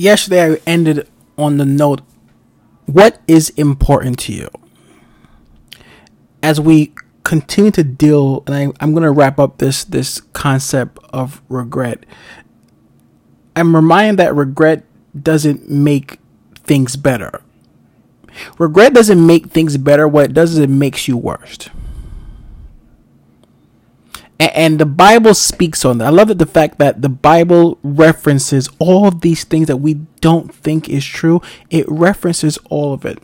yesterday I ended on the note what is important to you? As we continue to deal and I, I'm gonna wrap up this this concept of regret. I'm reminded that regret doesn't make things better. Regret doesn't make things better. What it does is it makes you worse. And, and the Bible speaks on that. I love that the fact that the Bible references all of these things that we don't think is true. It references all of it.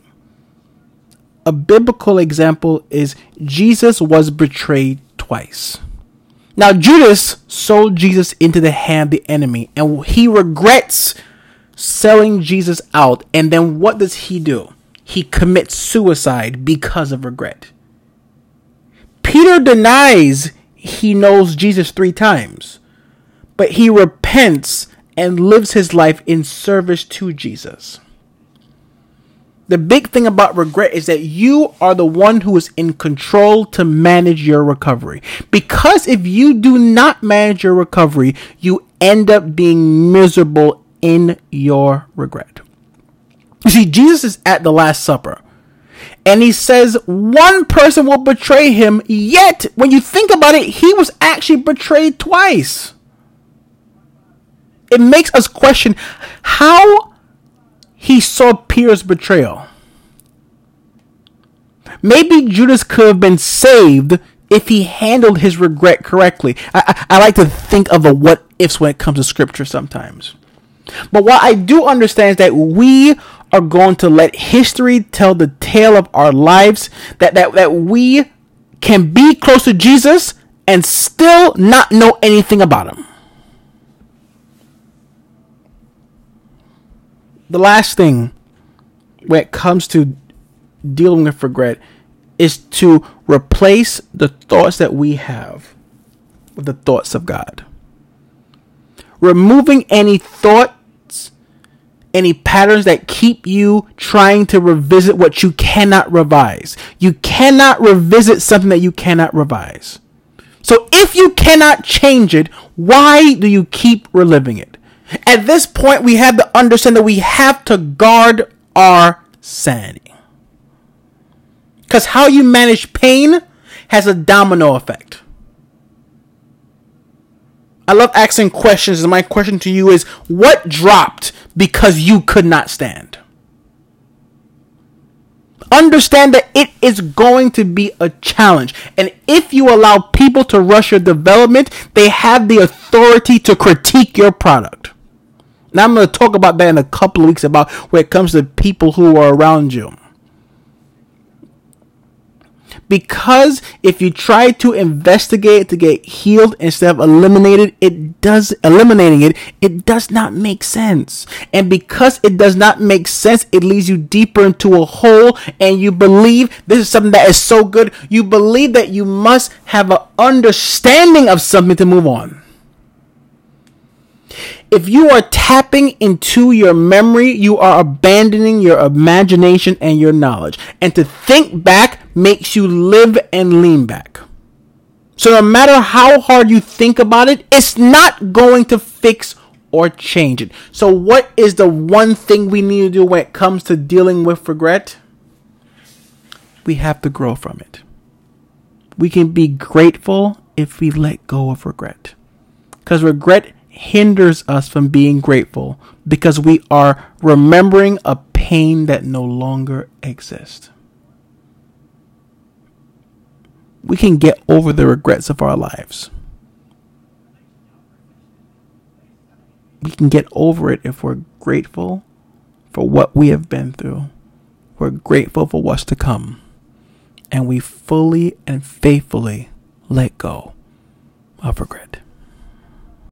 A biblical example is Jesus was betrayed twice. Now, Judas sold Jesus into the hand of the enemy, and he regrets selling Jesus out. And then what does he do? He commits suicide because of regret. Peter denies he knows Jesus three times, but he repents and lives his life in service to Jesus. The big thing about regret is that you are the one who is in control to manage your recovery. Because if you do not manage your recovery, you end up being miserable in your regret. You see, Jesus is at the Last Supper. And he says one person will betray him, yet, when you think about it, he was actually betrayed twice. It makes us question how he saw Peter's betrayal. Maybe Judas could have been saved if he handled his regret correctly. I, I, I like to think of the what ifs when it comes to scripture sometimes. But what I do understand is that we are going to let history tell the tale of our lives, that, that, that we can be close to Jesus and still not know anything about him. The last thing when it comes to dealing with regret is to replace the thoughts that we have with the thoughts of God. Removing any thoughts, any patterns that keep you trying to revisit what you cannot revise. You cannot revisit something that you cannot revise. So if you cannot change it, why do you keep reliving it? At this point, we have to understand that we have to guard our sanity. Because how you manage pain has a domino effect. I love asking questions, and my question to you is what dropped because you could not stand? Understand that it is going to be a challenge. And if you allow people to rush your development, they have the authority to critique your product. Now, I'm going to talk about that in a couple of weeks about when it comes to people who are around you because if you try to investigate to get healed instead of eliminated it does eliminating it it does not make sense and because it does not make sense it leads you deeper into a hole and you believe this is something that is so good you believe that you must have an understanding of something to move on if you are tapping into your memory, you are abandoning your imagination and your knowledge. And to think back makes you live and lean back. So no matter how hard you think about it, it's not going to fix or change it. So what is the one thing we need to do when it comes to dealing with regret? We have to grow from it. We can be grateful if we let go of regret. Because regret hinders us from being grateful because we are remembering a pain that no longer exists. We can get over the regrets of our lives. We can get over it if we're grateful for what we have been through. We're grateful for what's to come. And we fully and faithfully let go of regret.